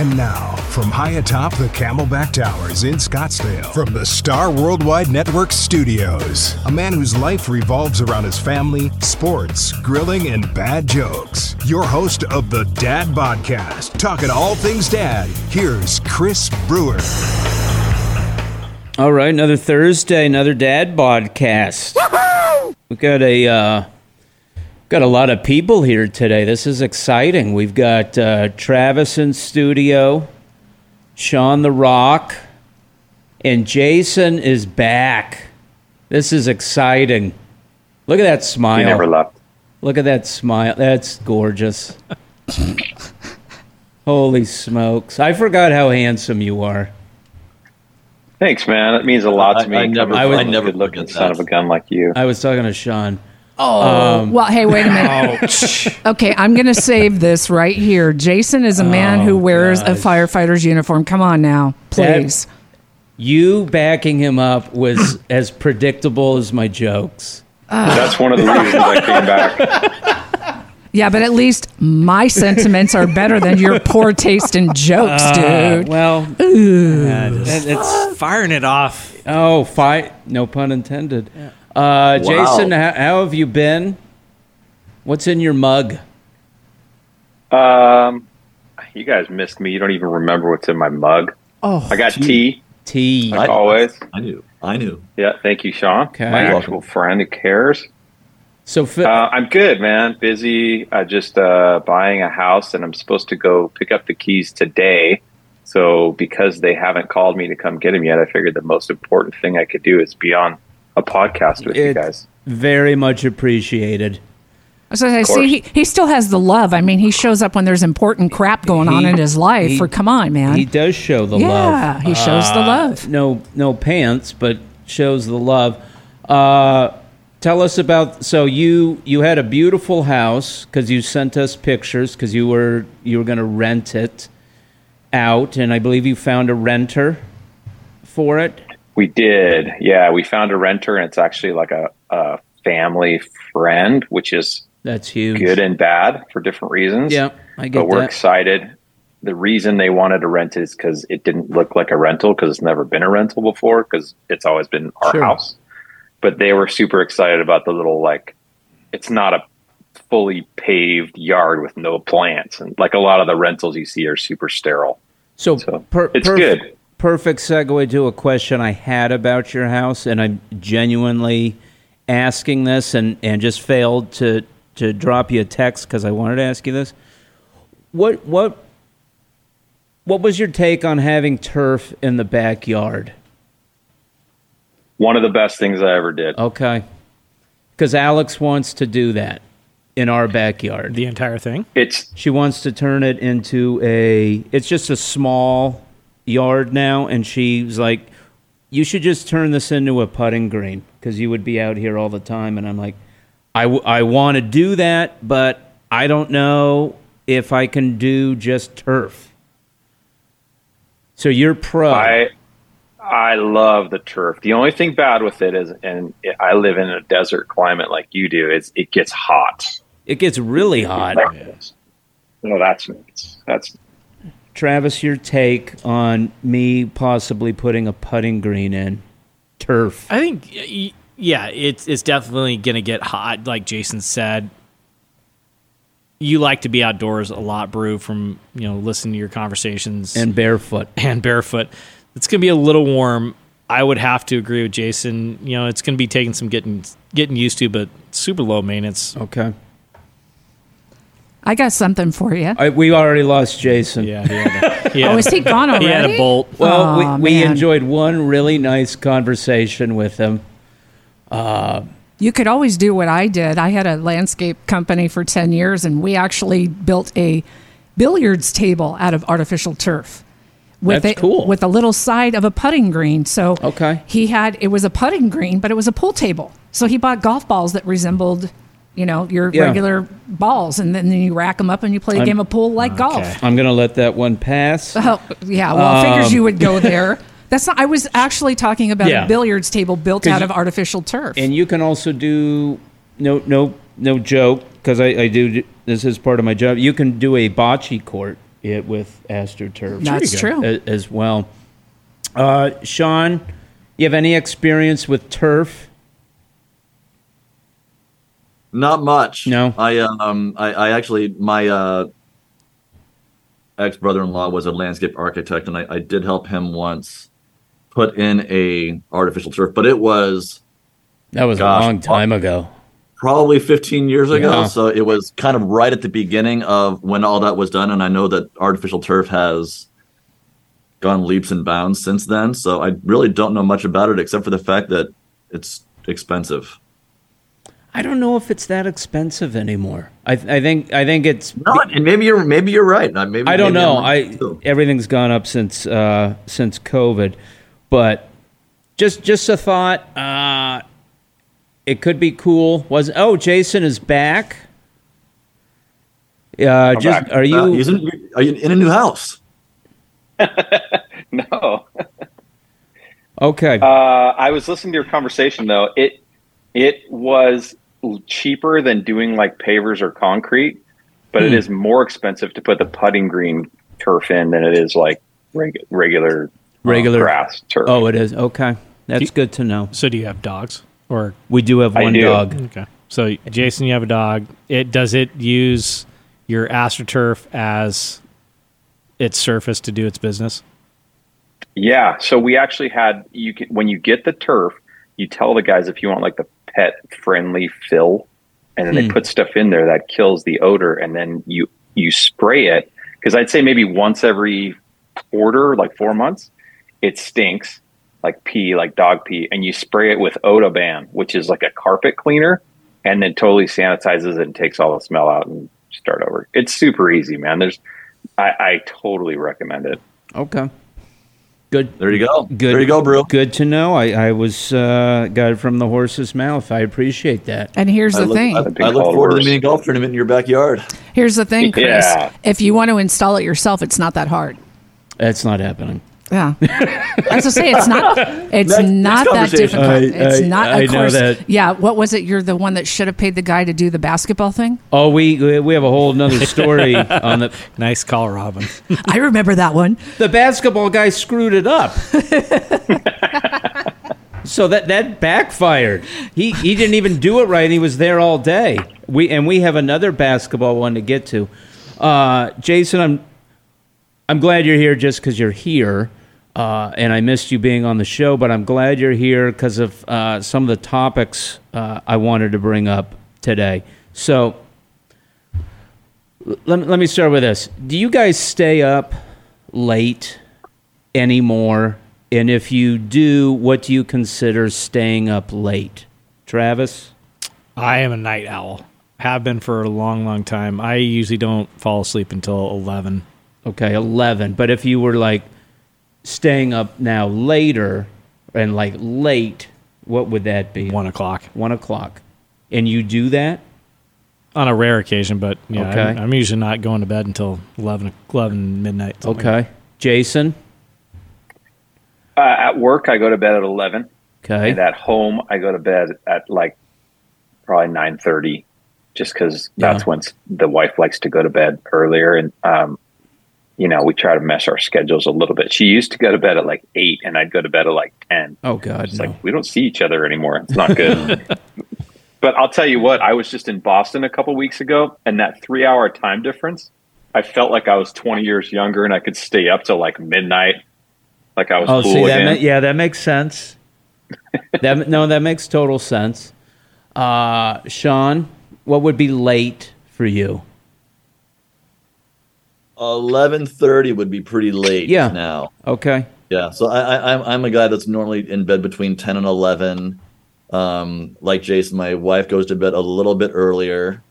And now, from high atop the Camelback Towers in Scottsdale, from the Star Worldwide Network studios, a man whose life revolves around his family, sports, grilling, and bad jokes. Your host of the Dad Podcast, talking all things dad, here's Chris Brewer. All right, another Thursday, another Dad Podcast. We've got a uh, got a lot of people here today. This is exciting. We've got uh, Travis in studio, Sean the Rock, and Jason is back. This is exciting. Look at that smile. He never left. Look at that smile. That's gorgeous. Holy smokes! I forgot how handsome you are. Thanks, man. It means a lot to me. I never- I from a never good-looking son of a gun like you. I was talking to Sean. Oh, Um, well, hey, wait a minute. okay, I'm going to save this right here. Jason is a man who wears a firefighter's uniform. Come on now, please. You backing him up was as predictable as my jokes. That's one of the reasons I came back. yeah, but at least my sentiments are better than your poor taste in jokes, dude. Well, Yeah, just it's firing it off. oh, fi No pun intended. Uh, Jason, how, how have you been? What's in your mug? Um, you guys missed me. You don't even remember what's in my mug. Oh, I got tea, Tea. like I- always. I knew. I knew. Yeah, thank you, Sean. Okay. My You're actual friend who cares. So, fi- Uh, I'm good, man. Busy. I just uh, buying a house, and I'm supposed to go pick up the keys today. So because they haven't called me to come get them yet, I figured the most important thing I could do is be on a podcast with you guys. very much appreciated. so I see he, he still has the love. I mean, he shows up when there's important crap going on in his life. he- or come on, man. He does show the yeah, love. Yeah, he shows the Uh, love. no, no pants, but shows the love. Uh, tell us about. So you you had a beautiful house because you sent us pictures because you were you were going to rent it out, and I believe you found a renter for it. We did. Yeah, we found a renter, and it's actually like a, a family friend, which is That's huge. good and bad for different reasons. Yeah, I get but we're that. excited. The reason they wanted to rent it is because it didn't look like a rental because it's never been a rental before because it's always been our Sure. house. But they were super excited about the little like, it's not a fully paved yard with no plants and like a lot of the rentals you see are super sterile. So, So, per- it's perf- good. Perfect segue to a question I had about your house, and I'm genuinely asking this, and, and just failed to to drop you a text because I wanted to ask you this. What what what was your take on having turf in the backyard? One of the best things I ever did. Okay, because Alex wants to do that in our backyard. The entire thing. It's She wants to turn it into a. It's just a small yard now, and she's like, "You should just turn this into a putting green because you would be out here all the time." And I'm like, "I, w- I want to do that, but I don't know if I can do just turf." So you're pro. I I love the turf. The only thing bad with it is, and I live in a desert climate like you do, is it gets hot. it gets really hot. No, oh, that's that's Travis, your take on me possibly putting a putting green in turf? I think, yeah, it's it's definitely gonna get hot, like Jason said. You like to be outdoors a lot, Brew, from you know listening to your conversations and barefoot. and barefoot. It's gonna be a little warm. I would have to agree with Jason. You know, it's gonna be taking some getting getting used to, but super low maintenance. Okay. I got something for you. I, we already lost Jason. Yeah, he had a, he had Oh, is he gone already? He had a bolt. Well, Aw, we, oh, we man. enjoyed one really nice conversation with him. Uh, you could always do what I did. I had a landscape company for 10 years, and we actually built a billiards table out of artificial turf. With That's a, cool. With a little side of a putting green. So Okay. he had, it was a putting green, but it was a pool table. So he bought golf balls that resembled, you know, your Yeah. regular balls. And then you rack them up and you play a I'm- game of pool like golf. I'm going to let that one pass. Oh, yeah. Well, I figures Um, you would go there. That's not, I was actually talking about Yeah. a billiards table built out of artificial turf. And you can also do no no no joke because I, I do this is part of my job. You can do a bocce court it with AstroTurf. That's true. a- as well. Uh, Sean, you have any experience with turf? Not much. No? I um I, I actually my uh ex brother in law was a landscape architect and I, I did help him once put in a artificial turf, but it was That was Gosh, a long time ago. probably 15 years ago. Yeah. So it was kind of right at the beginning of when all that was done. And I know that artificial turf has gone leaps and bounds since then. So I really don't know much about it except for the fact that it's expensive. I don't know if it's that expensive anymore. I, I think I think it's. No, and maybe you're maybe you're right. Maybe I don't maybe know. wrong, I too. everything's gone up since uh, since COVID, but just just a thought. Uh, it could be cool. Was oh Jason is back. Uh, just back. are you? Uh, he's in, are you in a new house? No. okay. Uh, I was listening to your conversation though. It it was cheaper than doing like pavers or concrete, but it Hmm. is more expensive to put the putting green turf in than it is like reg- regular uh, Regular- grass turf. oh, it is okay. That's good to know. So do you have dogs or We do have one do. dog. okay? So Jason, you have a dog. It does it use your AstroTurf as its surface to do its business? Yeah, so we actually had you can when you get the turf, you tell the guys if you want like the pet friendly fill, and then they Hmm. put stuff in there that kills the odor, and then you you spray it because I'd say maybe once every quarter, like four months, it stinks like pee, like dog pee, and you spray it with Odoban, which is like a carpet cleaner, and then totally sanitizes it and takes all the smell out and start over. It's super easy, man. There's I, I totally recommend it. Okay. Good. There you go. Good. There you go, bro. Good to know. I, I was uh, got it from the horse's mouth. I appreciate that. And here's I the look, thing. I, I look forward to the followers. mini golf tournament in your backyard. Here's the thing, Chris. Yeah. If you want to install it yourself, it's not that hard. That's not happening. Yeah. As I say, it's not. It's Next- not next that difficult. I- it's I- not. I of know course. that. Yeah. What was it? You're the one that should have paid the guy to do the basketball thing. Oh, we we have a whole nother story on the Nice call, Robin. I remember that one. the basketball guy screwed it up. so that that backfired. He he didn't even do it right. He was there all day. We and we have another basketball one to get to. Uh, Jason, I'm I'm glad you're here just because you're here. Uh, and I missed you being on the show, but I'm glad you're here because of uh, some of the topics uh, I wanted to bring up today. So let, me- let me start with this. Do you guys stay up late anymore? And if you do, what do you consider staying up late? Travis? I am a night owl. Have been for a long, long time. I usually don't fall asleep until eleven. Okay, 11. But if you were like staying up now later and like late, what would that be? One o'clock One o'clock. And you do that? on a rare occasion, but yeah, Okay. I'm, I'm usually not going to bed until 11, 11 midnight. something like Okay. Jason? Uh, at work, I go to bed at eleven. Okay. And at home, I go to bed at like probably nine thirty, just because that's Yeah. when the wife likes to go to bed earlier, and um, you know we try to mesh our schedules a little bit. She used to go to bed at like eight, and I'd go to bed at like ten. Oh, God, It's no. like we don't see each other anymore. It's not good. but I'll tell you what, I was just in Boston a couple weeks ago, and that three-hour time difference, I felt like I was twenty years younger, and I could stay up till like midnight, like I was Oh, cool see, that ma- yeah, that makes sense. that no, that makes total sense. Uh, Sean, what would be late for you? Eleven thirty would be pretty late. Yeah. Now. Okay. Yeah. So I, I I'm I'm a guy that's normally in bed between ten and eleven. Um, like Jason, my wife goes to bed a little bit earlier.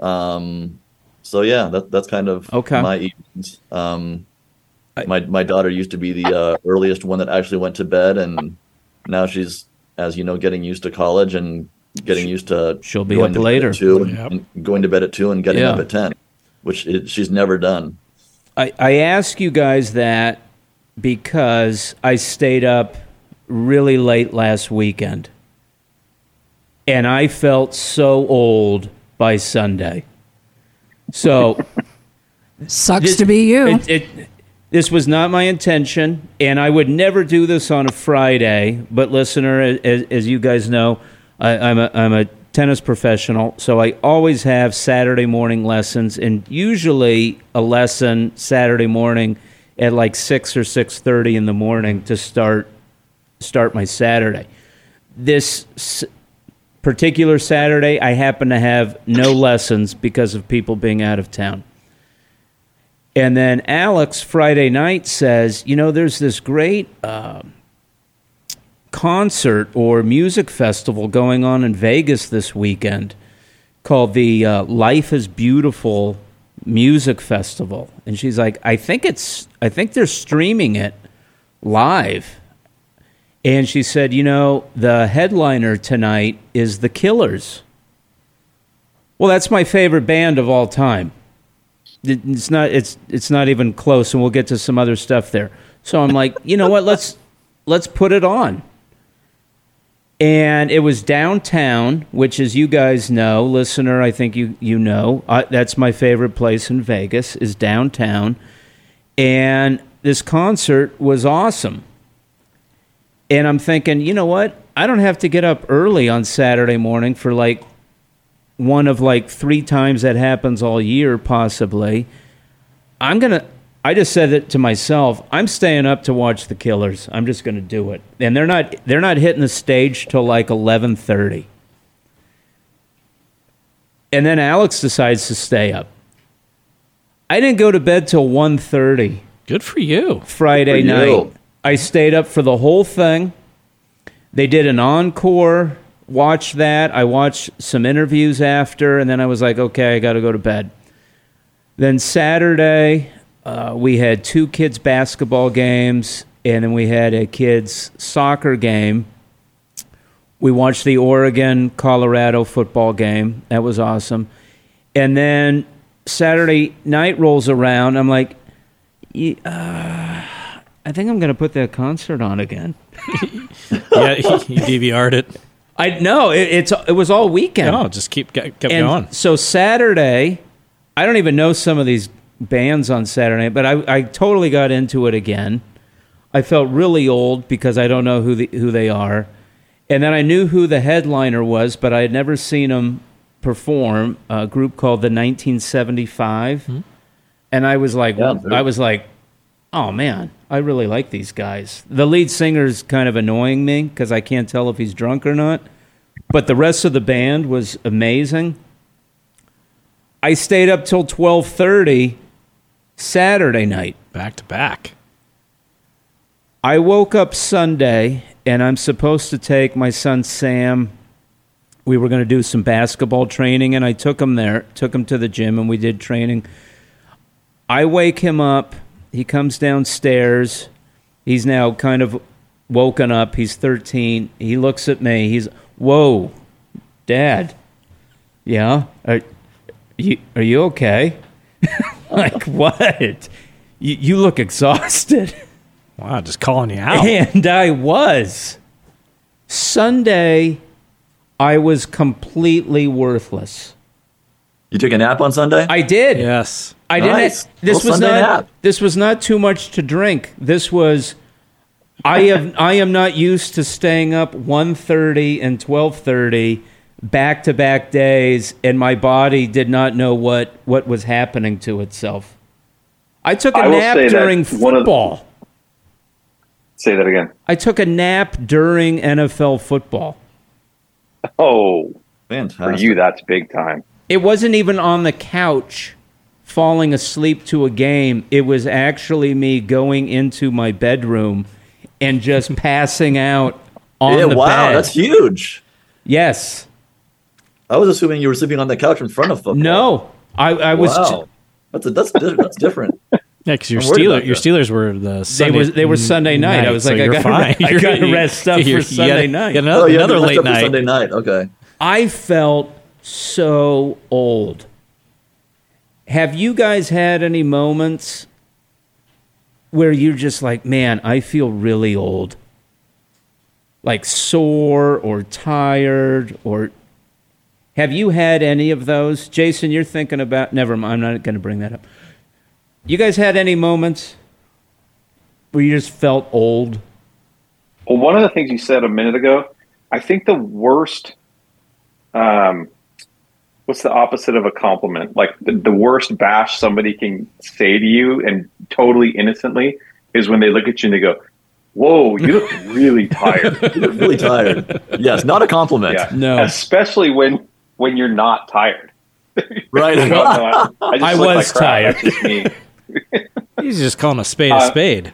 Um, so yeah, that that's kind of Okay. my evenings. Um, I- my my daughter used to be the uh, earliest one that actually went to bed, and now she's, as you know, getting used to college and getting used to She'll be going up to bed later. at two Yep. and going to bed at two and getting Yeah. up at ten, which it, she's never done. I, I ask you guys that because I stayed up really late last weekend. And I felt so old by Sunday. So Sucks This- to be you. It, it, this was not my intention, and I would never do this on a Friday. But listener, as, as you guys know, I, I'm a I'm a tennis professional, so I always have Saturday morning lessons, and usually a lesson Saturday morning at like six or six thirty in the morning to start start my Saturday. This s- particular Saturday, I happen to have no lessons because of people being out of town. And then Alex Friday night says, you know, there's this great uh, concert or music festival going on in Vegas this weekend called the uh, Life is Beautiful Music Festival. And she's like, I think it's, I think they're streaming it live. And she said, you know, the headliner tonight is The Killers. Well, that's my favorite band of all time it's not it's it's not even close and we'll get to some other stuff there so i'm like you know what let's let's put it on and it was downtown which as you guys know listener i think you you know that's my favorite place in vegas is downtown and this concert was awesome and i'm thinking you know what i don't have to get up early on saturday morning for like one of like three times that happens all year, possibly. I'm gonna. I just said it to myself. I'm staying up to watch the Killers. I'm just gonna do it, and they're not. They're not hitting the stage till like 11:30. And then Alex decides to stay up. I didn't go to bed till 1:30 Good for you. Friday for you. night. I stayed up for the whole thing. They did an encore. Watched that. I watched some interviews after, and then I was like, okay, I got to go to bed. Then Saturday, uh, we had two kids' basketball games, and then we had a kids' soccer game. We watched the Oregon Colorado football game. That was awesome. And then Saturday night rolls around. I'm like, uh, I think I'm going to put that concert on again. Yeah, you DVR'd it. I no, it, it's it was all weekend. No, just keep kept and going. so Saturday, I don't even know some of these bands on Saturday, but I, I totally got into it again. I felt really old because I don't know who the, who they are, and then I knew who the headliner was, but I had never seen them perform. A group called the 1975, hmm. and I was like, Yeah, I was like, oh man, I really like these guys. The lead singer's kind of annoying me because I can't tell if he's drunk or not, but the rest of the band was amazing. I stayed up till 12:30 Saturday night. Back to back. I woke up Sunday and I'm supposed to take my son Sam. We were going to do some basketball training and I took him there, took him to the gym and we did training. I wake him up. He comes downstairs. He's now kind of woken up. He's 13. He looks at me. He's, "Whoa, Dad. Yeah? Are you are you okay?" like, "What? You, you look exhausted." Wow, just calling you out. And I was. Sunday, I was completely worthless. You took a nap on Sunday? I did. Yes. I didn't. This Little was Sunday not. nap. This was not too much to drink. This was. I have. I am not used to staying up 1.30 and twelve thirty back to back days, and my body did not know what what was happening to itself. I took a I nap during one of the- football. Say that again. I took a nap during NFL football. Oh, for Fantastic. you, that's big time. It wasn't even on the couch falling asleep to a game. It was actually me going into my bedroom and just passing out on yeah, the wow, bed. that's huge. yes. I was assuming you were sleeping on the couch in front of football. No. I, I was wow. That's a, that's that's different. Yeah, because your Steelers, your. Steelers were the they Sunday was they were Sunday night. I was so like, I got fine. I got to rest up you're- for you Sunday got- night. got another, oh, you had to another rest late up for night. Sunday night. Okay. I felt so old. Have you guys had any moments where you're just like, man, I feel really old? Like sore or tired or have you had any of those? Jason, you're thinking about never mind, I'm not going to bring that up. You guys had any moments where you just felt old? Well, one of the things you said a minute ago, I think the worst, um, what's the opposite of a compliment? Like the, the worst bash somebody can say to you and totally innocently is when they look at you and they go, Whoa, you look really tired. You look really tired. Yes, not a compliment. Yeah. No. Especially when when you're not tired. Right. No, no, I, I, just I was like tired. Just me. He's just calling a spade a Uh, spade.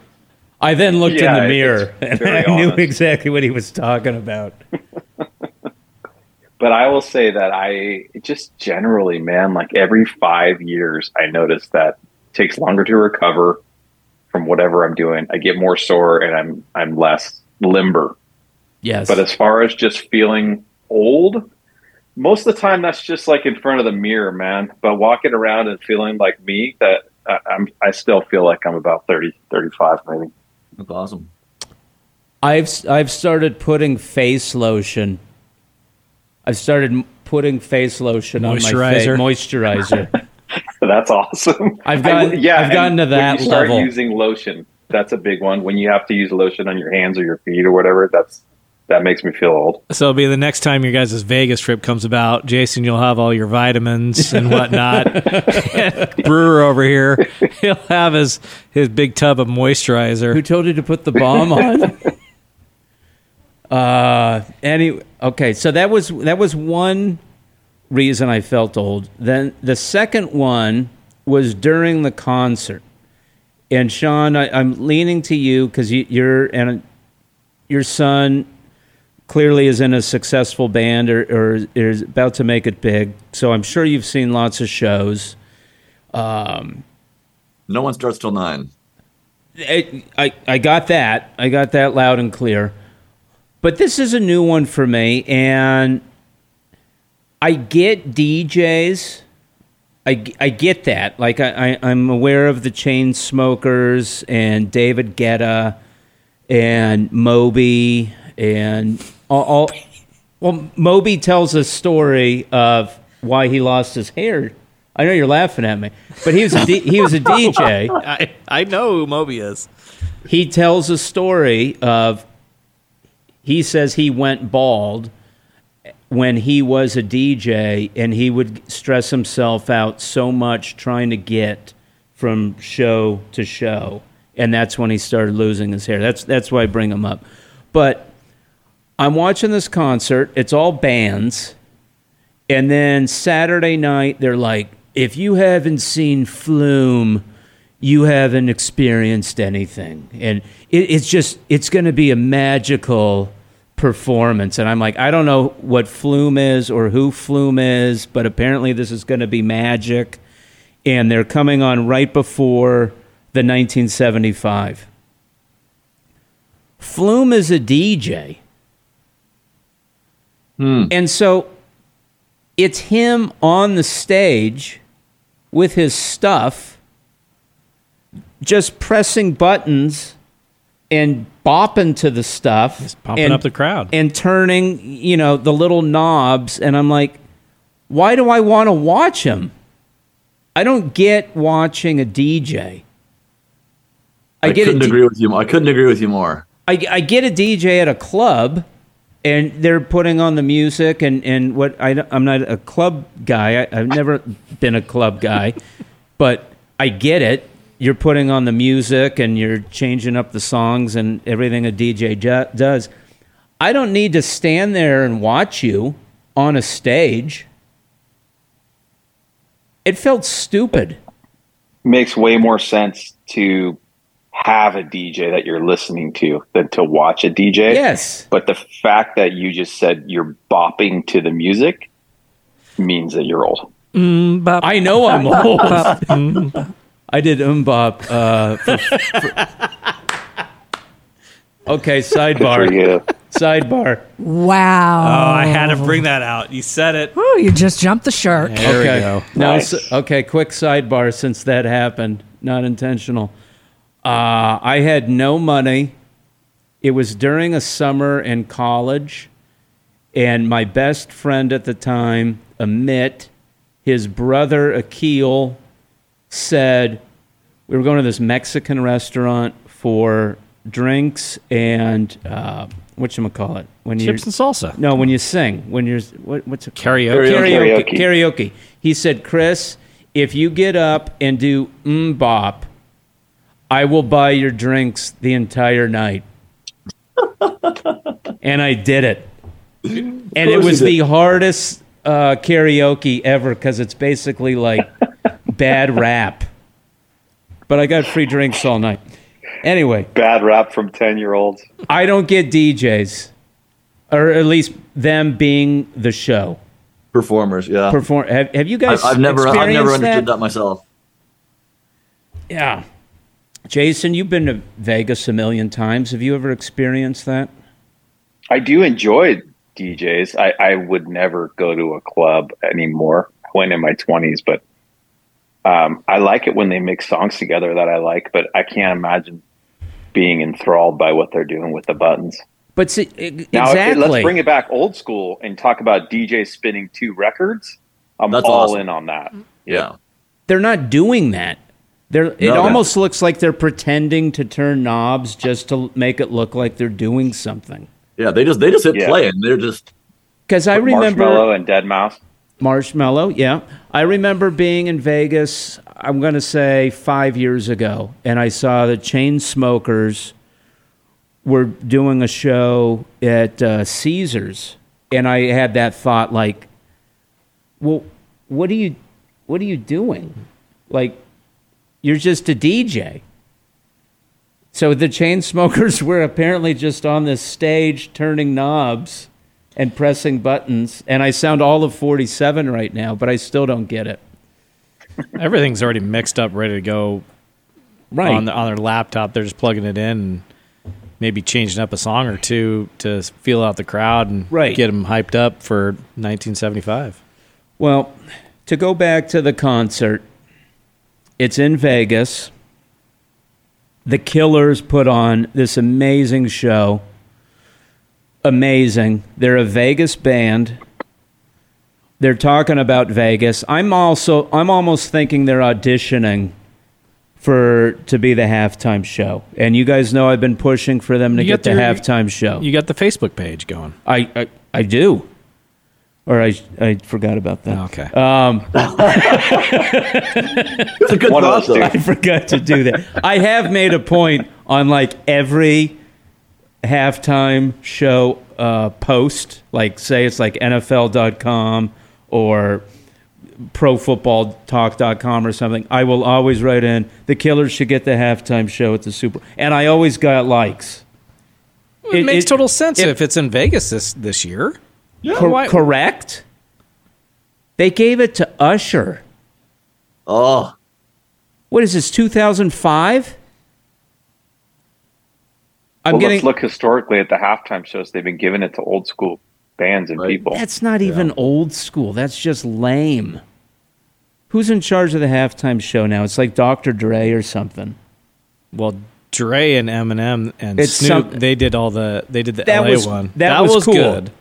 I then looked Yeah, in the mirror and very I knew honest. exactly what he was talking about. But I will say that I just generally, man, like every five years, I notice that it takes longer to recover from whatever I'm doing. I get more sore and I'm I'm less limber. Yes. But as far as just feeling old, most of the time that's just like in front of the mirror, man. But walking around and feeling like me, that I, I'm I still feel like I'm about 30, 35 maybe. That's awesome. I've I've started putting face lotion. I've started putting face lotion on my face. Moisturizer. Moisturizer. That's awesome. I've I- gotten- I've gotten to when that you start level. using lotion, that's a big one. When you have to use lotion on your hands or your feet or whatever, that's that makes me feel old. So it'll be the next time your guys' Vegas trip comes about, Jason, you'll have all your vitamins and whatnot. Brewer over here, he'll have his his big tub of moisturizer. Who told you to put the balm on? uh, any okay, so that was that was one reason I felt old. Then the second one was during the concert, and Sean, I, I'm leaning to you because you, you're and your son clearly is in a successful band or, or is about to make it big. So I'm sure you've seen lots of shows. Um, no one starts till nine. I, I, I got that. I got that loud and clear. But this is a new one for me, and I get DJs. I, I get that. Like, I, I, I'm aware of the Chainsmokers and David Guetta and Moby and all, all. Well, Moby tells a story of why he lost his hair. I know you're laughing at me, but he was a D, he was a DJ I, I know who Moby is. he tells a story of he says he went bald when he was a DJ and he would stress himself out so much trying to get from show to show and that's when he started losing his hair that's that's why I bring him up but I'm watching this concert. It's all bands. And then Saturday night they're like if you haven't seen Flume you haven't experienced anything. And it, it's just it's going to be a magical performance. And i'm like i don't know what flume is or who flume is but apparently this is going to be magic. And they're coming on right before the 1975 flume is a dj Hmm. and so it's him on the stage with his stuff just pressing buttons and bopping to the stuff Just pumping and, up the crowd. and turning you know the little knobs and i'm like why do i want to watch him i don't get watching a dj i, I, get couldn't a D- agree with you. I couldn't agree with you more. I, I get a DJ at a club, and they're putting on the music, and, and what I, I'm not a club guy. I, I've never been a club guy, but I get it. You're putting on the music, and you're changing up the songs and everything a DJ does. I don't need to stand there and watch you on a stage. It felt stupid. Makes way more sense to have a DJ that you're listening to than to watch a DJ. Yes. But the fact that you just said you're bopping to the music means that you're old. I know I'm old. I did MMMBop. Uh, for- for- okay, For sidebar. you. Sidebar. Wow. Oh, I had to bring that out. You said it. Oh, you just jumped the shark. There okay. we go. Now, Nice. s- okay, quick sidebar since that happened. Not intentional. Uh, I had no money. It was during a summer in college, and my best friend at the time, Amit, his brother Akil, said, we were going to this Mexican restaurant for drinks and uh, what you call it when you Chips and salsa. no when you sing when you're what, what's it called? Karaoke. karaoke Karaoke. karaoke. He said, Chris, if you get up and do mm bop, I will buy your drinks the entire night. and I did it. And it was the hardest uh, karaoke ever because it's basically like bad rap. But I got free drinks all night. Anyway, Bad rap from 10 year olds. I don't get DJs, or at least them being the show. Performers, yeah. Perform. Have, have you guys? I've, I've never, I've never experienced understood that? myself. Yeah. Jason, you've been to Vegas a million times. Have you ever experienced that? I do enjoy DJs. I, I would never go to a club anymore. I went in my 20s, but um, I like it when they mix songs together that I like, but I can't imagine being enthralled by what they're doing with the buttons. But see, Now, if- exactly. let's bring it back old school and talk about DJ spinning two records. I'm That's all awesome. in on that. Yeah. They're not doing that. They're, it No. almost looks like they're pretending to turn knobs just to make it look like they're doing something. Yeah, they just they just hit Yeah. play and they're just Because I remember Marshmello and Dead Mouse. Marshmello, yeah. I remember being in Vegas, I'm going to say five years ago, and I saw the Chainsmokers were doing a show at uh, Caesars, and I had that thought like, well, what are you, what are you doing? Like, you're just a DJ. So the Chainsmokers were apparently just on this stage turning knobs and pressing buttons, and I sound all of 47 right now, but I still don't get it. Everything's already mixed up, ready to go Right. on, the, on their laptop. They're just plugging it in and maybe changing up a song or two to feel out the crowd and Right. get them hyped up for 1975. Well, to go back to the concert, it's in Vegas. The Killers put on this amazing show. Amazing. They're a Vegas band. They're talking about Vegas. I'm also I'm almost thinking they're auditioning for to be the halftime show. And you guys know I've been pushing for them to You get the their- halftime show. You got the Facebook page going. I, I I do. Or I I forgot about that. Okay. Um, it's a good One thought though. I forgot to do that. I have made a point on like every halftime show uh, post, like say it's like NFL.com or profootballtalk.com or something. I will always write in the Killers should get the halftime show at the Super, and I always got likes. It, It- makes it- total sense it- if it's in Vegas this this year. Cor- why- correct. They gave it to Usher. Oh, What is this? 2005. I'm well, getting. let's look historically at the halftime shows. They've been giving it to old school bands and Right. people. That's not even old school. That's just lame. Who's in charge of the halftime show now? It's like Dr. Dre or something. Well, Dre and Eminem and It's Snoop, some- they did all the they did the That LA was- one. that was cool. good.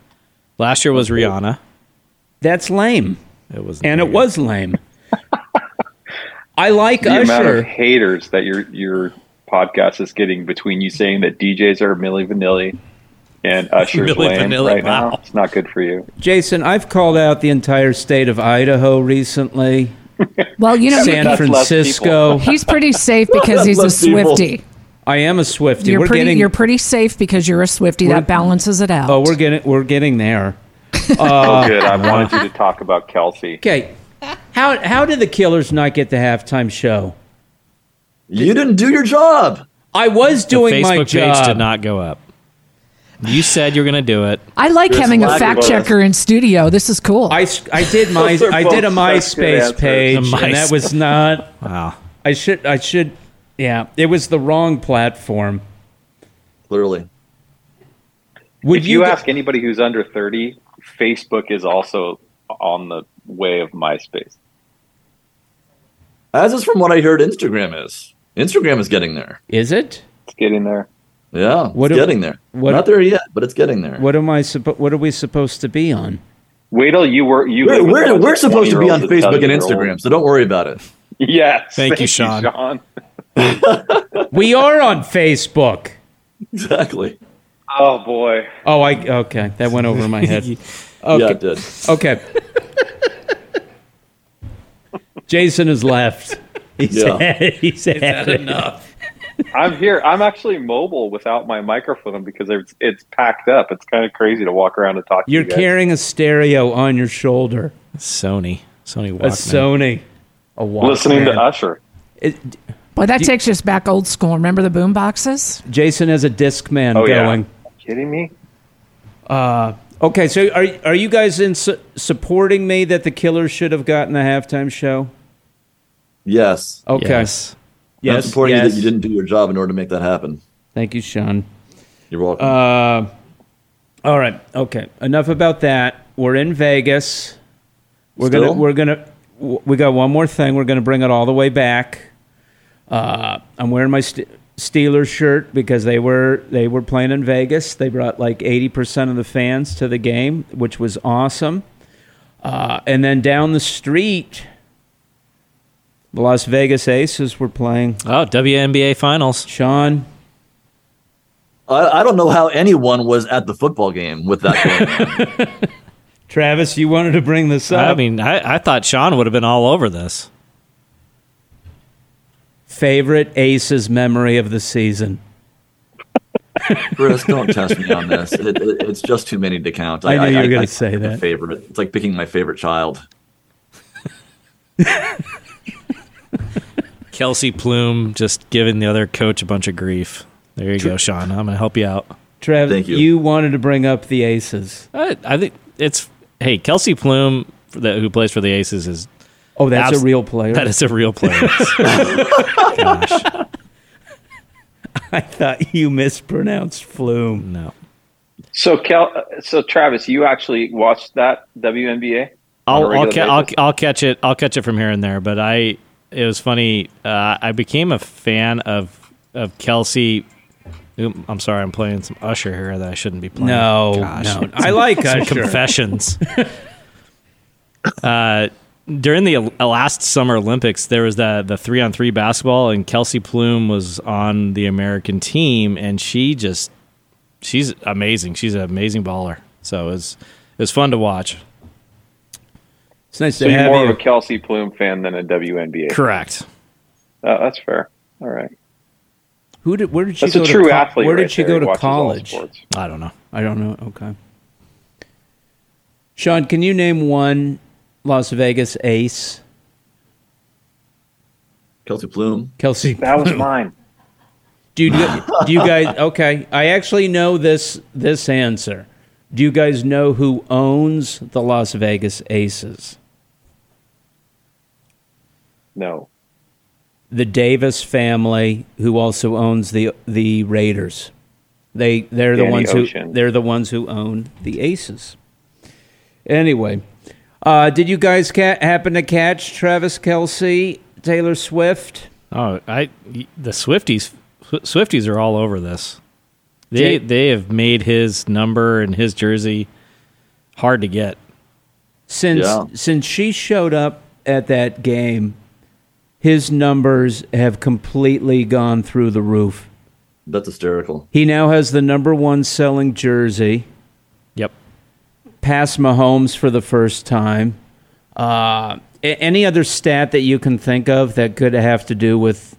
Last year was Rihanna. That's lame. It was And it was lame. I like Usher. the amount of haters that your your podcast is getting between you saying that DJs are Milli Vanilli and Usher's Milli lame Vanilli, right wow. now. It's not good for you. Jason, I've called out the entire state of Idaho recently, Well, you know, San Francisco. he's pretty safe because he's a Less people. Swifty. I am a Swifty. You're we're pretty, getting you're pretty safe because you're a Swifty. That balances it out. Oh, we're getting we're getting there. oh, uh, good. I wanted you to talk about Kelce. Okay. How how did the Killers not get the halftime show? you didn't do your job. I was the doing my Facebook job. page did not go up. You said you're going to do it. I like There's having a fact checker in studio. This is cool. I, I did my I did a both such good MySpace page, and that was not. Wow. I should I should yeah. It was the wrong platform. Clearly, Would if you, you, ask anybody who's under 30, Facebook is also on the way of MySpace. as is from what I heard, Instagram is. Instagram is getting there. Is it? It's getting there. Yeah, What it's do- getting there. what- Not there yet, but it's getting there. What am I suppo- What are we supposed to be on? Wait till you were you. We're, live with a we're, we're supposed to be on 20-year-olds that tell Facebook and. Instagram, so don't worry about it. Yes. Thank you, Sean. We are on Facebook. Exactly. Oh boy. Oh, I okay. That went over my head. Yeah, Okay. it did. Okay. Jason has left. He's Yeah. had, he's had enough. I'm here. I'm actually mobile without my microphone because it's it's packed up. It's kind of crazy to walk around and talk. You're to you guys. carrying a stereo on your shoulder. Sony. Sony A Sony. A Walkman. listening to Usher. It- Boy, that takes us back old school. Remember the boom boxes? Jason has a Discman Oh yeah. going. Kidding me? Okay, so are are you guys in su- supporting me that the Killers should have gotten a halftime show? Yes. Okay. Yes. Yes. I'm supporting yes. you that you didn't do your job in order to make that happen. Thank you, Sean. You're welcome. Uh, all right. Okay. Enough about that. We're in Vegas. We're gonna. We're gonna. We got one more thing. We're gonna bring it all the way back. Uh, I'm wearing my St- Steelers shirt because they were they were playing in Vegas. They brought like 80 percent of the fans to the game, which was awesome. Uh, and then down the street, the Las Vegas Aces were playing. Oh, WNBA Finals. Sean, I, I don't know how anyone was at the football game with that. going. Travis, you wanted to bring this up. I mean, I, I thought Sean would have been all over this. Favorite Aces memory of the season. Chris, don't test me on this. It, it, it's just too many to count. I knew you were gonna say pick a that. Favorite. It's like picking my favorite child. Kelsey Plum just giving the other coach a bunch of grief. There you go, Sean. I'm going to help you out. Trev, Thank you. wanted to bring up the Aces. I, I think it's hey Kelsey Plum for the, who plays for the Aces is Oh, that's Abs- a real player. that is a real player. Gosh, I thought you mispronounced Flume. no. So Kel, so Travis, you actually watched that WNBA? on a I'll I'll, ca- I'll? I'll catch it. I'll catch it from here and there. But I it was funny. Uh, I became a fan of of Kelsey. Oop, I'm sorry, I'm playing some Usher here that I shouldn't be playing. No, Gosh. no. I like Some Usher. confessions. uh, during the uh, last Summer Olympics, there was the the three on three basketball, and Kelsey Plum was on the American team, and she just she's amazing. She's an amazing baller. So it was it was fun to watch. It's nice So to you're have more you. of a Kelsey Plum fan than a WNBA. Correct. Oh, that's fair. All right. Who did? Where did she That's go a to? true co- athlete. Where did right she go to college? I don't know. I don't know. Okay. Sean, can you name one Las Vegas Ace? Kelsey Plum. Kelsey. That was mine. Do you, do you guys? Okay, I actually know this this answer. Do you guys know who owns the Las Vegas Aces? No. The Davis family, who also owns the the Raiders. They they're the ones Ocean. who they're the ones who own the Aces. Anyway, uh, did you guys ca- happen to catch Travis Kelce, Taylor Swift? Oh, I the Swifties Swifties are all over this. They Jay- they have made his number and his jersey hard to get. Since Yeah. since she showed up at that game, his numbers have completely gone through the roof. That's hysterical. He now has the number one selling jersey, Yep. Past Mahomes for the first time. Uh, any other stat that you can think of that could have to do with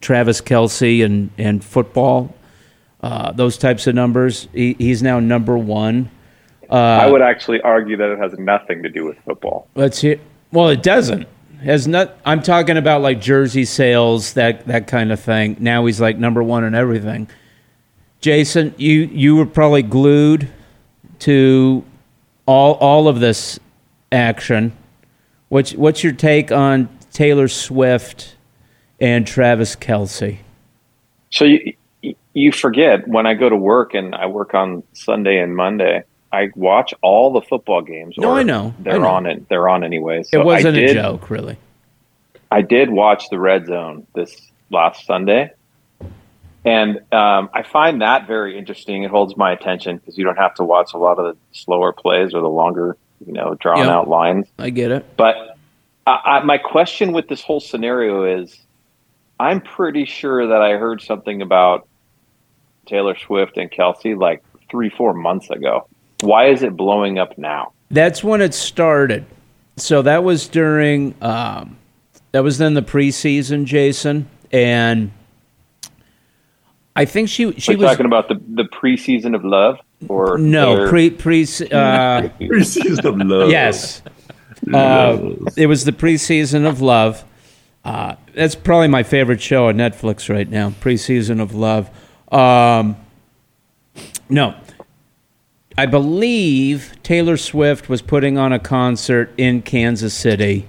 Travis Kelce and, and football? Uh, those types of numbers. He, he's now number one. Uh, I would actually argue that it has nothing to do with football. Let's hear. Well, it doesn't. Has not. I'm talking about like jersey sales, that that kind of thing. Now he's like number one in everything. Jason, you you were probably glued to all all of this action. What's what's your take on Taylor Swift and Travis Kelce? So you you forget when I go to work and I work on Sunday and Monday. I watch all the football games. No, I know. They're know. on it. They're on anyway. So it wasn't I a did, joke, really. I did watch the Red Zone this last Sunday, and um, I find that very interesting. It holds my attention because you don't have to watch a lot of the slower plays or the longer, you know, drawn Yeah. out lines. I get it. But I, I, my question with this whole scenario is: I'm pretty sure that I heard something about Taylor Swift and Kelce like three, four months ago. Why is it blowing up now? That's when it started. So that was during um, that was then the preseason, Jason, and I think she she We're was talking about the the preseason of love, or no their- pre pre uh, Preseason of love. yes. Uh, it was the preseason of love. Uh, that's probably my favorite show on Netflix right now. Preseason of love. Um, no, I believe Taylor Swift was putting on a concert in Kansas City,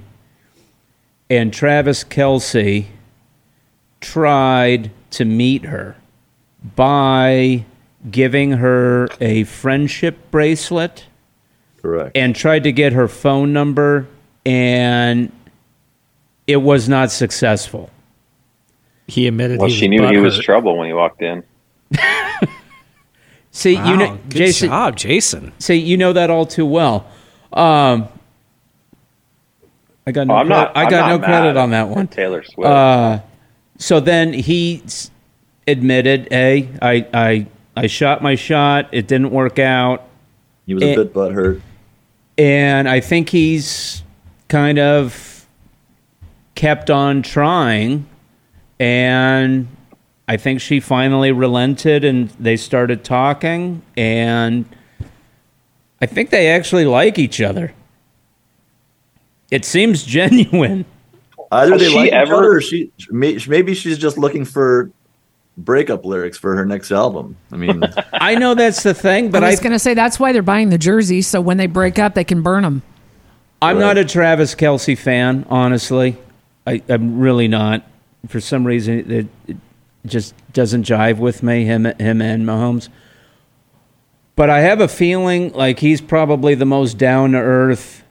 and Travis Kelce tried to meet her by giving her a friendship bracelet Correct. and tried to get her phone number, and it was not successful. He admitted Well, he she knew he was trouble when he walked in. See, Wow, you know, good Jason. job, Jason. See, you know that all too well. Um, I got no. Oh, I'm not. credit- I I'm got not no credit on that one. Taylor Swift. Uh, so then he s- admitted, "Hey, I, I, I shot my shot. It didn't work out." He was a it- bit butthurt. and I think he's kind of kept on trying, and I think she finally relented, and they started talking, and I think they actually like each other. It seems genuine. Either Has they she like each ever- other, or she maybe she's just looking for breakup lyrics for her next album. I mean, I know that's the thing, but I I, was going to say that's why they're buying the jerseys, so when they break up, they can burn them. I'm Right. not a Travis Kelce fan, honestly. I, I'm really not. For some reason, it, it just doesn't jive with me. Him, him, and Mahomes. But I have a feeling like he's probably the most down to earth,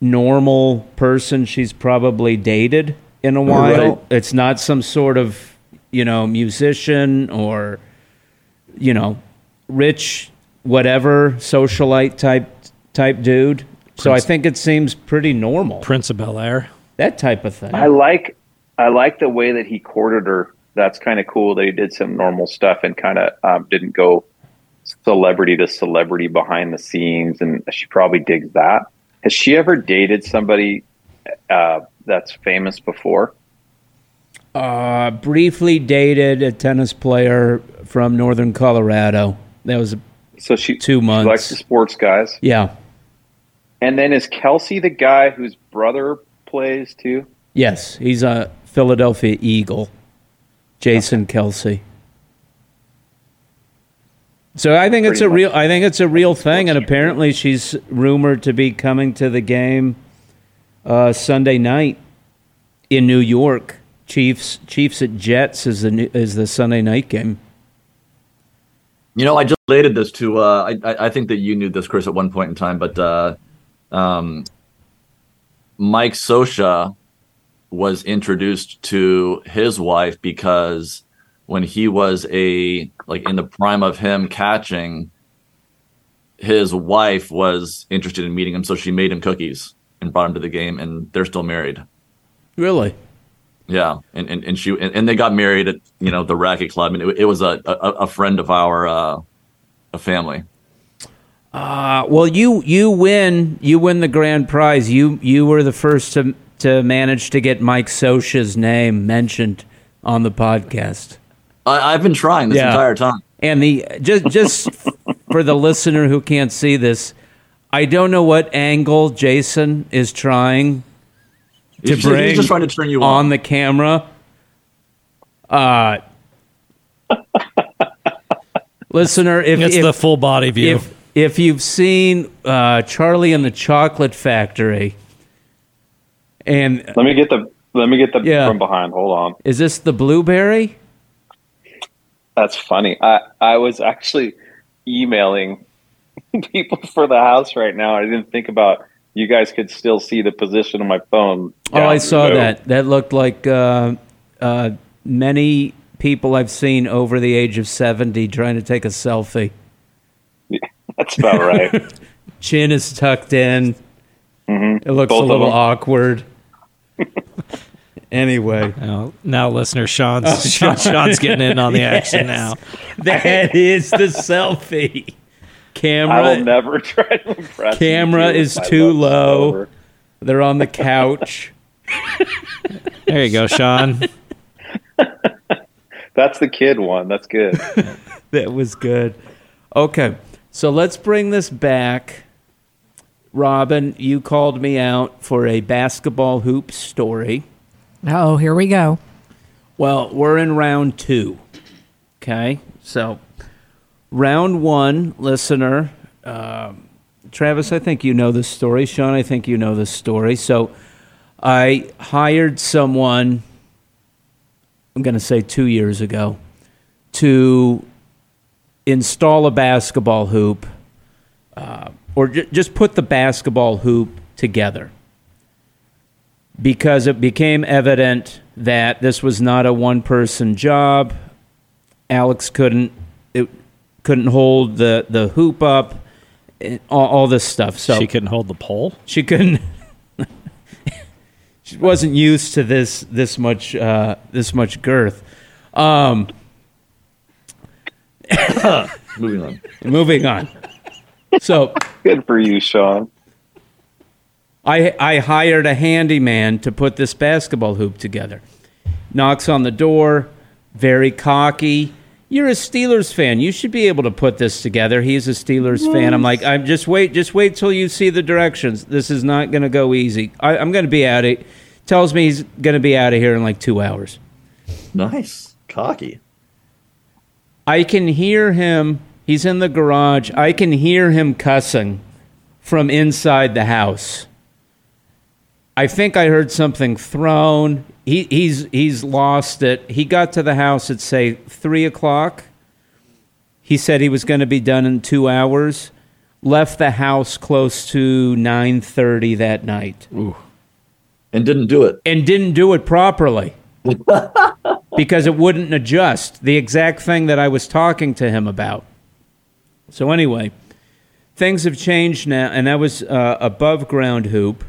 normal person she's probably dated in a while. Right. It's not some sort of you know musician or you know rich whatever socialite type type dude. So I think it seems pretty normal. Prince of Bel Air. That type of thing. I like I like the way that he courted her. That's kind of cool that he did some normal stuff and kind of um, didn't go celebrity to celebrity behind the scenes, and she probably digs that. Has she ever dated somebody uh, that's famous before? Uh, briefly dated a tennis player from northern Colorado. That was, So she Two She likes the sports guys. yeah, And then is Kelce the guy whose brother plays too? yes, he's a Philadelphia Eagle, Jason Kelce. So I think it's a real. I think it's a real thing, and apparently she's rumored to be coming to the game uh, Sunday night in New York. Chiefs Chiefs at Jets is the is the Sunday night game. you know, I just related this to. Uh, I- I I think that you knew this, Chris, at one point in time, but uh, um, Mike Scioscia was introduced to his wife because when he was a like in the prime of him catching, his wife was interested in meeting him, so she made him cookies and brought him to the game, and they're still married. Really? Yeah, and and, and she and, and they got married at you know the racket club, and it, it was a, a a friend of our uh, a family. Uh, well, you you win you win the grand prize. You you were the first to to manage to get Mike Scioscia's name mentioned on the podcast. I, I've been trying this Yeah. entire time. And the just just for the listener who can't see this, I don't know what angle Jason is trying to He's, bring he's just trying to turn you on on. the camera. Uh listener, if, It's if the full body view. if if you've seen uh, Charlie and the Chocolate Factory, and Let me get the let me get the Yeah. from behind. Hold on. is this the blueberry? That's funny. I I was actually emailing people for the house right now. I didn't think about you guys could still see the position of my phone. Oh, I saw low. that. That looked like uh, uh, many people I've seen over the age of seventy trying to take a selfie. That's about right. Chin is tucked in. It looks Both a little awkward. Anyway, Now, now listener, Sean's Sean, Sean's getting in on the action now. that is the selfie. I Camera. will never try to impress. Camera you is too low. over. They're on the couch. There you go, Sean. That's the kid one. That's good. that was good. Okay, so let's bring this back. Robin, you called me out for a basketball hoop story. Oh, here we go. Well, we're in round two. Okay, so round one, listener. Um, Travis, I think you know this story. Sean, I think you know this story. So I hired someone, I'm going to say two years ago, to install a basketball hoop uh, or ju- just put the basketball hoop together because it became evident that this was not a one person job. Alex couldn't couldn't hold the, the hoop up, all, all this stuff. So She couldn't hold the pole. she couldn't. she wasn't used to this this much uh, this much girth. Um, Moving on. moving on. So good for you, Sean. I I hired a handyman to put this basketball hoop together. Knocks on the door, very cocky. You're a Steelers fan. You should be able to put this together. He's a Steelers fan. I'm like, I'm just wait, just wait till you see the directions. This is not going to go easy. I, I'm going to be out of. Tells me he's going to be out of here in like two hours. Nice. Cocky. I can hear him. He's in the garage. I can hear him cussing from inside the house. I think I heard something thrown. He, he's he's lost it. He got to the house at say three o'clock. He said he was going to be done in two hours. Left the house close to nine thirty that night And didn't do it. and didn't do it properly because it wouldn't adjust the exact thing that I was talking to him about. So anyway, things have changed now, and that was uh, above ground hoop.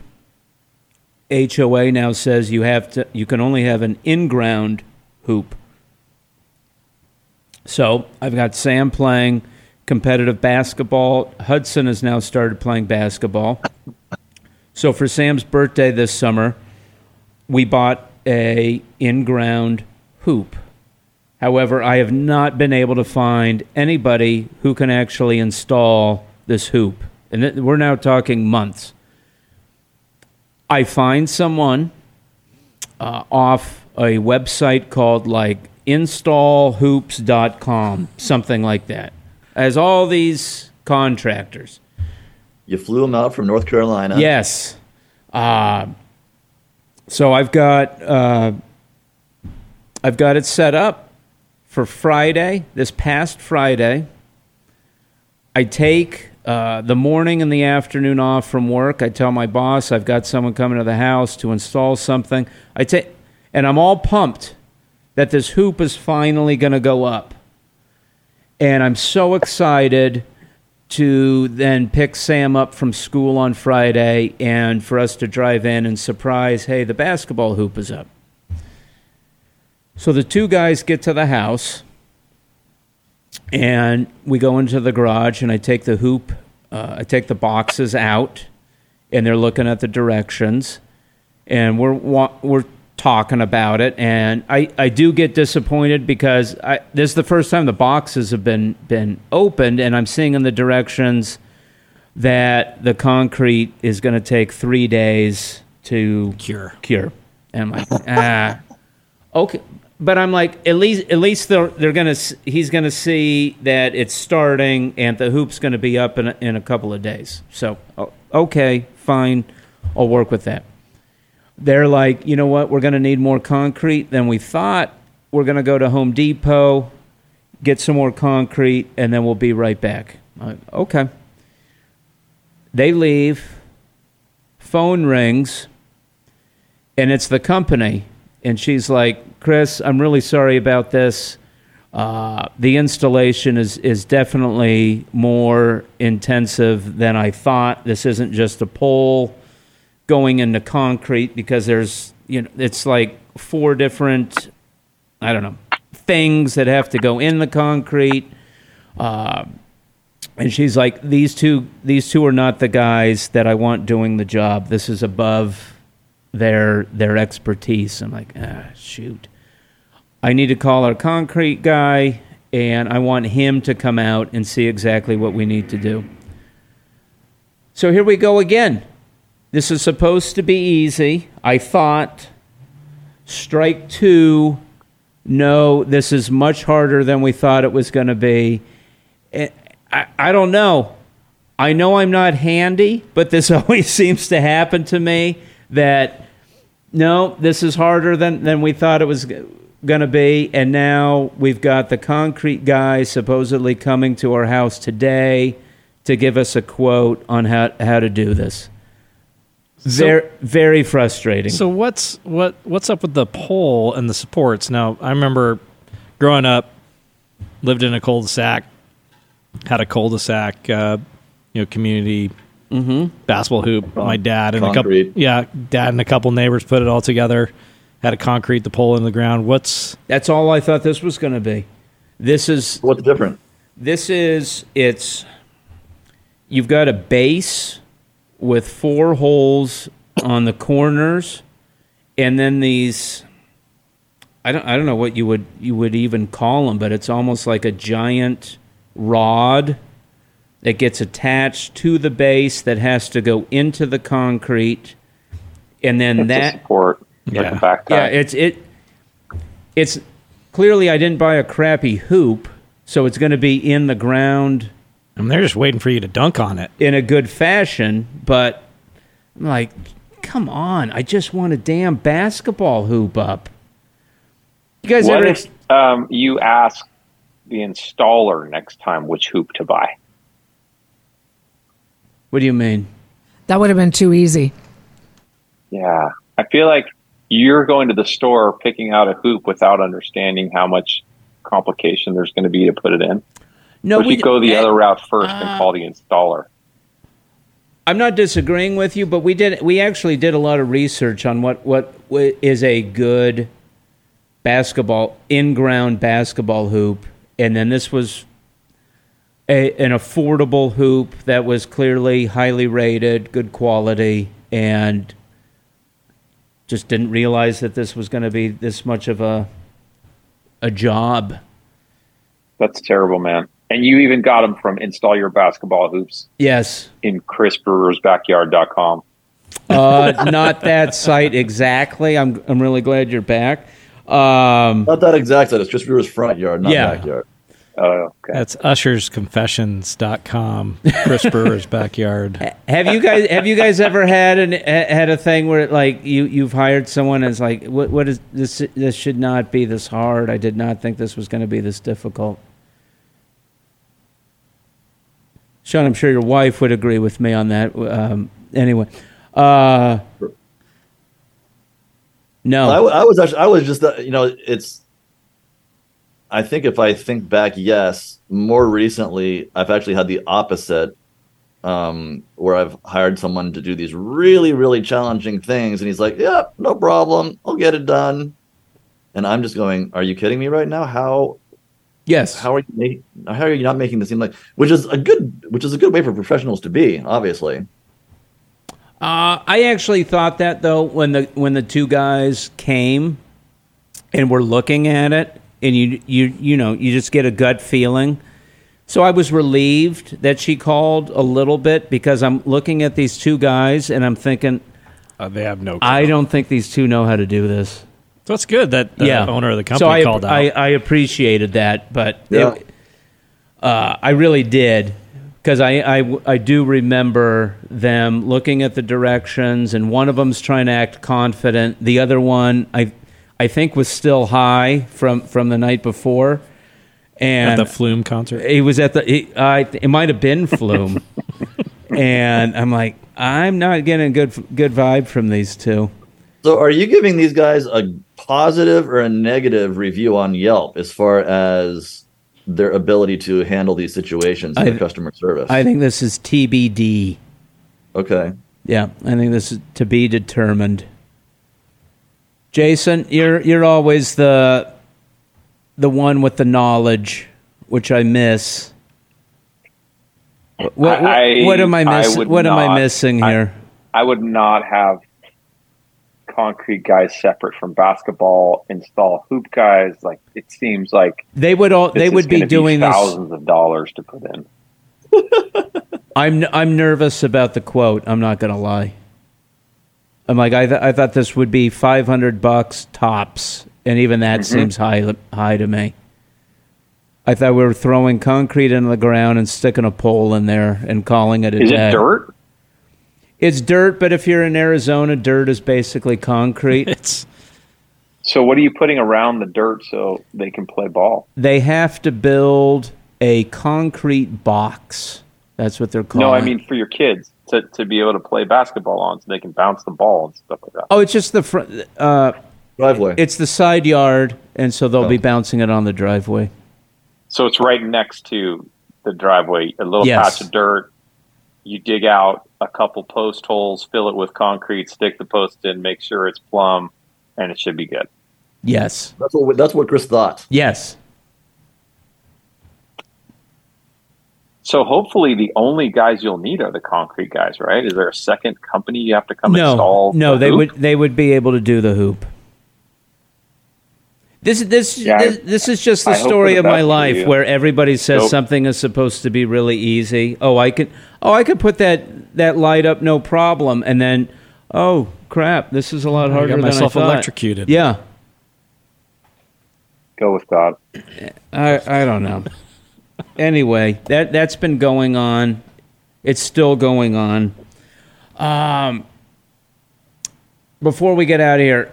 HOA now says you have to you can only have an in ground hoop. So I've got Sam playing competitive basketball. Hudson has now started playing basketball. So for Sam's birthday this summer, we bought a in-ground hoop. However, I have not been able to find anybody who can actually install this hoop. And we're now talking months. I find someone uh, off a website called like installhoops.com, something like that. As all these contractors. You flew them out from North Carolina. Yes. Uh, so I've got uh, I've got it set up for Friday. This past Friday, I take uh, the morning and the afternoon off from work. I tell my boss I've got someone coming to the house to install something. I take, and I'm all pumped that this hoop is finally going to go up, and I'm so excited to then pick Sam up from school on Friday and for us to drive in and surprise, hey, the basketball hoop is up. So the two guys get to the house and we go into the garage and I take the hoop, uh, I take the boxes out and they're looking at the directions and we're wa- we're talking about it and I, I do get disappointed because I this is the first time the boxes have been been opened and I'm seeing in the directions that the concrete is going to take 3 days to Cure. cure. And I'm like, ah, okay. But I'm like, at least, at least they're they're gonna. He's gonna see that it's starting, and the hoop's gonna be up in a, in a couple of days. So, okay, fine, I'll work with that. They're like, you know what? We're gonna need more concrete than we thought. We're gonna go to Home Depot, get some more concrete, and then we'll be right back. Like, okay. They leave. Phone rings and it's the company. And she's like, Chris, I'm really sorry about this. Uh, the installation is, is definitely more intensive than I thought. This isn't just a pole going into concrete because there's, you know, it's like four different, I don't know, things that have to go in the concrete. Uh, and she's like, these two, these two are not the guys that I want doing the job. This is above their their expertise. I'm like, ah, shoot. I need to call our concrete guy, and I want him to come out and see exactly what we need to do. So here we go again. This is supposed to be easy. I thought. Strike two. No, this is much harder than we thought it was going to be. Eh, I, I don't know. I know I'm not handy, but this always seems to happen to me that no, this is harder than, than we thought it was going to be. And now we've got the concrete guy supposedly coming to our house today to give us a quote on how, how to do this. Very, very frustrating. So what's what what's up with the pole and the supports? Now I remember growing up, lived in a cul-de-sac, had a cul-de-sac, uh, you know, community basketball hoop. My dad and Concrete. a couple, yeah, dad and a couple neighbors put it all together. Had a concrete the pole in the ground. What's That's all I thought this was going to be. This is What's different? This is it's you've got a base with four holes on the corners and then these I don't I don't know what you would you would even call them but it's almost like a giant rod that gets attached to the base that has to go into the concrete and then It's that support. Like Yeah. a backpack. yeah, it's it. It's clearly I didn't buy a crappy hoop, so it's going to be in the ground I mean, they're just waiting for you to dunk on it. in a good fashion. But I'm like, come on! I just want a damn basketball hoop up. You guys What ever? if um, you ask the installer next time which hoop to buy? what do you mean? That would have been too easy. Yeah, I feel like you're going to the store picking out a hoop without understanding how much complication there's going to be to put it in. No, you go the eh, other route first and uh, call the installer. I'm not disagreeing with you, but we did we actually did a lot of research on what what is a good basketball in-ground basketball hoop, and then this was a, an affordable hoop that was clearly highly rated, good quality, and just didn't realize that this was going to be this much of a a job. That's terrible, man. And you even got them from install your basketball hoops Yes, in chrisbrewersbackyard.com. uh, not that site exactly. I'm I'm really glad you're back. Um, Not that exact site. It's just Brewer's front yard, not Yeah. backyard. Oh, okay. That's ushersconfessions.com. Chris Brewer's backyard. Have you guys have you guys ever had an had a thing where like you you've hired someone as like what what is this this should not be this hard. I did not think this was going to be this difficult. Sean, I'm sure your wife would agree with me on that. Um, anyway, uh, no, I, w- I was actually, I was just, uh, you know, it's. I think if I think back, yes, more recently, I've actually had the opposite, um, where I've hired someone to do these really, really challenging things, and he's like, "Yeah, no problem, I'll get it done," and I'm just going, "Are you kidding me right now? How yes, how are you how are you not making this seem like which is a good which is a good way for professionals to be, obviously." Uh, I actually thought that though when the when the two guys came and were looking at it, and you you you know you just get a gut feeling. So I was relieved that she called a little bit because I'm looking at these two guys and I'm thinking Uh, they have no. I don't think these two know how to do this. So it's good that the yeah, owner of the so company I, called out. I, I appreciated that, but Yeah. it- uh, I really did because I, I I do remember them looking at the directions, and one of them's trying to act confident. The other one, I I think, was still high from from the night before, And at and the Flume concert. he was at the. He, I it might have been Flume, and I'm like, I'm not getting a good good vibe from these two. So, are you giving these guys a positive or a negative review on Yelp as far as their ability to handle these situations in I- customer service? I think this is TBD. okay. Yeah, I think this is to be determined. Jason, you're you're always the the one with the knowledge, which I miss. What, what, I- what am I I missing? What am I missing here? I would not have concrete guys separate from basketball. Install hoop guys. Like it seems like they would all. They would be doing this. thousands of dollars to put in. I'm I'm nervous about the quote. I'm not gonna lie. I'm like I th- I thought this would be 500 bucks tops, and even that Mm-hmm. seems high high to me. I thought we were throwing concrete into the ground and sticking a pole in there and calling it a Is day. it dirt? It's dirt, but if you're in Arizona, dirt is basically concrete. It's So what are you putting around the dirt so they can play ball? they have to build a concrete box. That's what they're calling. No, I mean for your kids to, to be able to play basketball on, so they can bounce the ball and stuff like that. oh, it's just the front. Uh, Driveway. it's the side yard, and so they'll be Oh. bouncing it on the driveway. So it's right next to the driveway, a little Yes. patch of dirt. You dig out a couple post holes, fill it with concrete, stick the post in, make sure it's plumb, and it should be good. Yes, that's what that's what Chris thought. yes. So hopefully the only guys you'll need are the concrete guys, right? Is there a second company you have to come no, install? no, the they hoop? would they would be able to do the hoop. This this Yeah, this, this is just the I story the of my life where everybody says Nope. something is supposed to be really easy. Oh, I could oh I could put that that light up no problem, and then oh crap, this is a lot I harder got than myself I thought. electrocuted. Yeah, Go with God. I I don't know. Anyway, that that's been going on. It's still going on. Um, before we get out of here,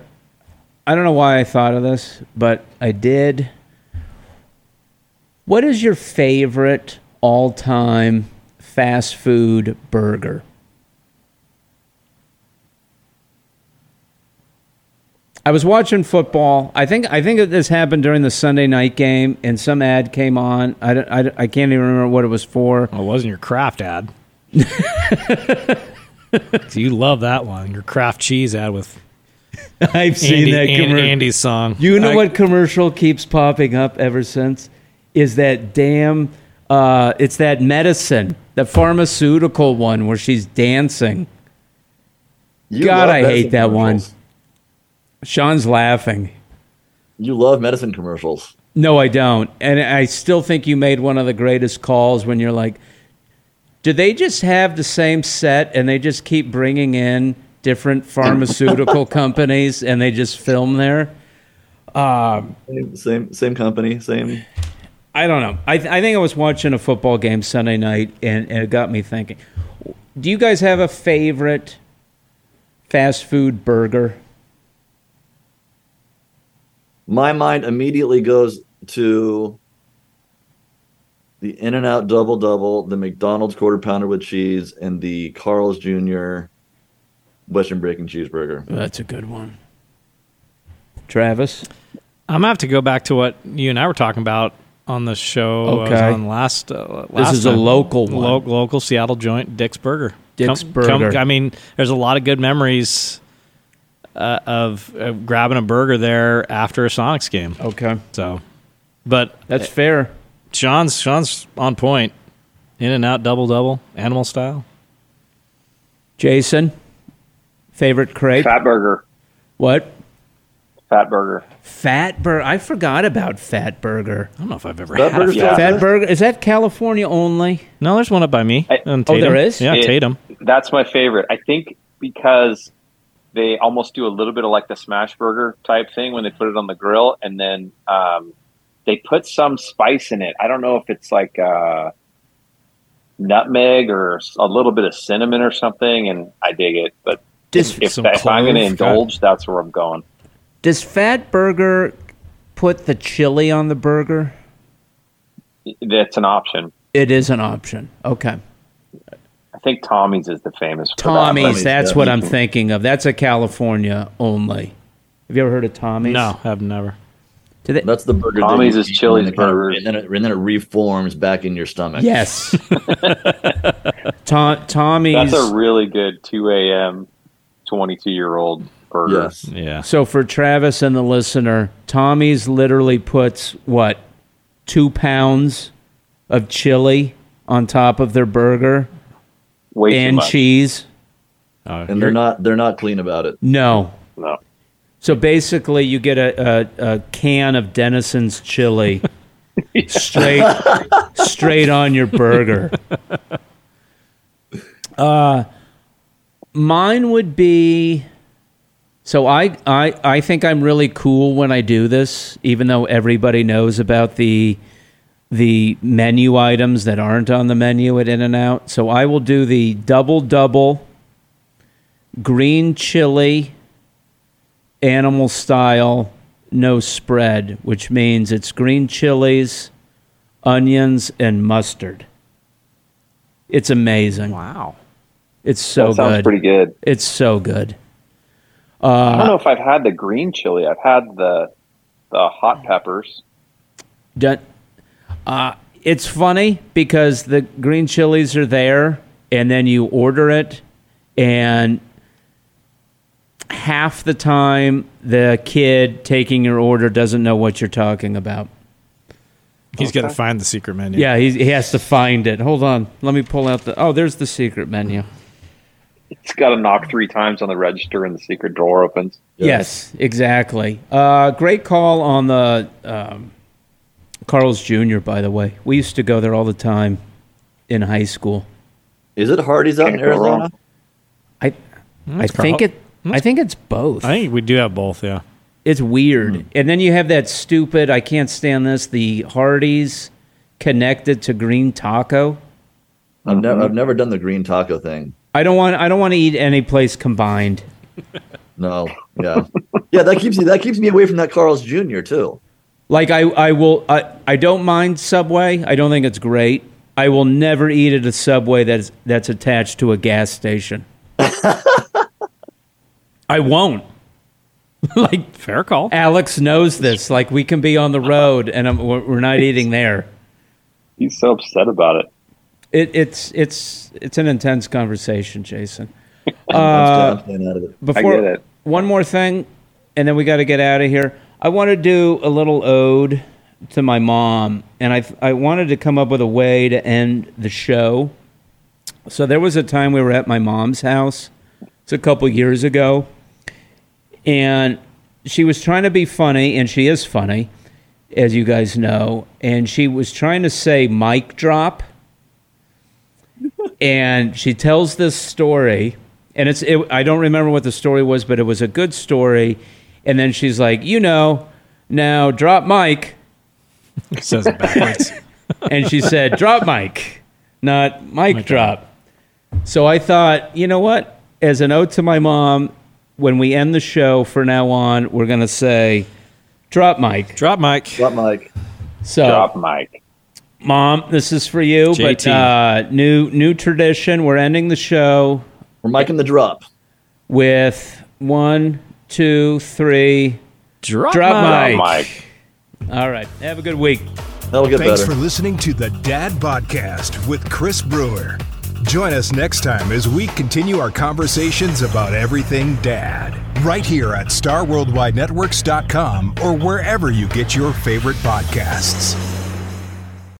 I don't know why I thought of this, but I did. What is your favorite all-time fast food burger? I was watching football. I think I think that this happened during the Sunday night game, and some ad came on. I, don't- I, don't- I can't even remember what it was for. well, it wasn't your craft ad. You love that one, your craft cheese ad with I've seen Andy, that An- commercial. Andy's song. You know I- what commercial keeps popping up ever since? Is that damn? Uh, it's that medicine, the pharmaceutical one where she's dancing. You God, love I hate that one. commercials. Sean's laughing. You love medicine commercials. No, I don't. And I still think you made one of the greatest calls when you're like, do they just have the same set and they just keep bringing in different pharmaceutical companies and they just film there? Um, same same, same company, same. I don't know. I, I think I was watching a football game Sunday night and, and it got me thinking. Do you guys have a favorite fast food burger? My mind immediately goes to the In and Out Double Double, the McDonald's Quarter Pounder with cheese, and the Carl's Jr. Western Bacon Cheeseburger. That's a good one. Travis? I'm gonna have to go back to what you and I were talking about on the show. I was Okay. on last. Uh, last is a local one. Lo- local Seattle joint, Dick's Burger. Dick's Burger. I mean, there's a lot of good memories uh, of uh, grabbing a burger there after a Sonics game. Okay. So, but That's fair. Sean's Sean's on point. In and out, double double, animal style. Jason? Favorite crate? Fat burger. What? Fat burger. Fat burger. I forgot about Fat Burger. I don't know if I've ever That had. A fat- Yeah. Fat Burger. Is that California only? No, there's one up by me. I- on Oh, there is? Yeah, It- Tatum. That's my favorite. I think because they almost do a little bit of like the smash burger type thing when they put it on the grill, and then um, they put some spice in it. I don't know if it's like uh, nutmeg or a little bit of cinnamon or something, and I dig it. But Does, if, Some if I'm going to indulge, that's where I'm going. does Fat Burger put the chili on the burger? That's an option. It is an option. Okay. I think Tommy's is the famous. For Tommy's, Tommy's, that's yeah. what I'm thinking of. That's a California only. Have you ever heard of Tommy's? No, I've never. Do they? That's the burger. that Tommy's you is eat Chili's and it kind of- burgers. and then, it, and then it reforms back in your stomach. Yes. Tom, Tommy's. That. That's a really good 2 a.m. 22 year old burger. Yes. Yeah. So for Travis and the listener, Tommy's literally puts what two pounds of chili on top of their burger Way too and much. cheese. Oh, And they're not they're not clean about it. No. No. So basically, you get a, a, a can of Dennison's chili straight straight on your burger. Uh, mine would be. So I, I I think I'm really cool when I do this, even though everybody knows about the the menu items that aren't on the menu at In and Out. So I will do the double double green chili animal style no spread, which means it's green chilies, onions, and mustard. It's amazing. wow. It's so that sounds good. pretty good. It's so good. I don't uh, know if I've had the green chili. I've had the the hot peppers. Done. Uh, it's funny because the green chilies are there, and then you order it, and half the time the kid taking your order doesn't know what you're talking about. He's got to find the secret menu. Yeah, he, he has to find it. Hold on. Let me pull out the. Oh, there's the secret menu. It's got to knock three times on the register, and the secret door opens. Yes, exactly. Uh, great call on the um, Carl's Jr., by the way. We used to go there all the time in high school. Is it Hardee's out in Can't go wrong. Arizona? I mm, I That's think Carl. it. I think it's both. I think we do have both. Yeah. It's weird. Hmm. And then you have that stupid, I can't stand this, the Hardee's connected to green taco. I've never mm-hmm. I've never done the green taco thing. I don't want I don't want to eat any place combined. No. Yeah. yeah, that keeps me that keeps me away from that Carl's Jr. too. Like I I will I, I don't mind Subway. I don't think it's great. I will never eat at a Subway that's that's attached to a gas station. I won't. like Fair call. Alex knows this. Like we can be on the road and I'm, we're we're not eating there. He's so upset about it. It, it's it's it's an intense conversation, Jason. I'm, Uh, I'm staying out of it. Before get it. one more thing, and then we got to get out of here. I want to do a little ode to my mom, and I I wanted to come up with a way to end the show. So there was a time we were at my mom's house. It's a couple years ago, and she was trying to be funny, and she is funny, as you guys know. And she was trying to say mic drop, and she tells this story, and it's it, I don't remember what the story was, but it was a good story. And then she's like, you know, now drop mic, Says it backwards. and she said drop mic, not mic drop. So I thought, you know what? As an ode to my mom, when we end the show for now on, we're gonna say drop mic. Drop mic. Drop mic. So Drop mic. mom, this is for you, but uh, new new tradition. We're ending the show We're miking the drop. with one, two, three. Drop, Drop mic. mic. All right. Have a good week. That'll get Thanks better. for listening to the Dad Podcast with Chris Brewer. Join us next time as we continue our conversations about everything dad, right here at StarWorldWideNetworks.com or wherever you get your favorite podcasts.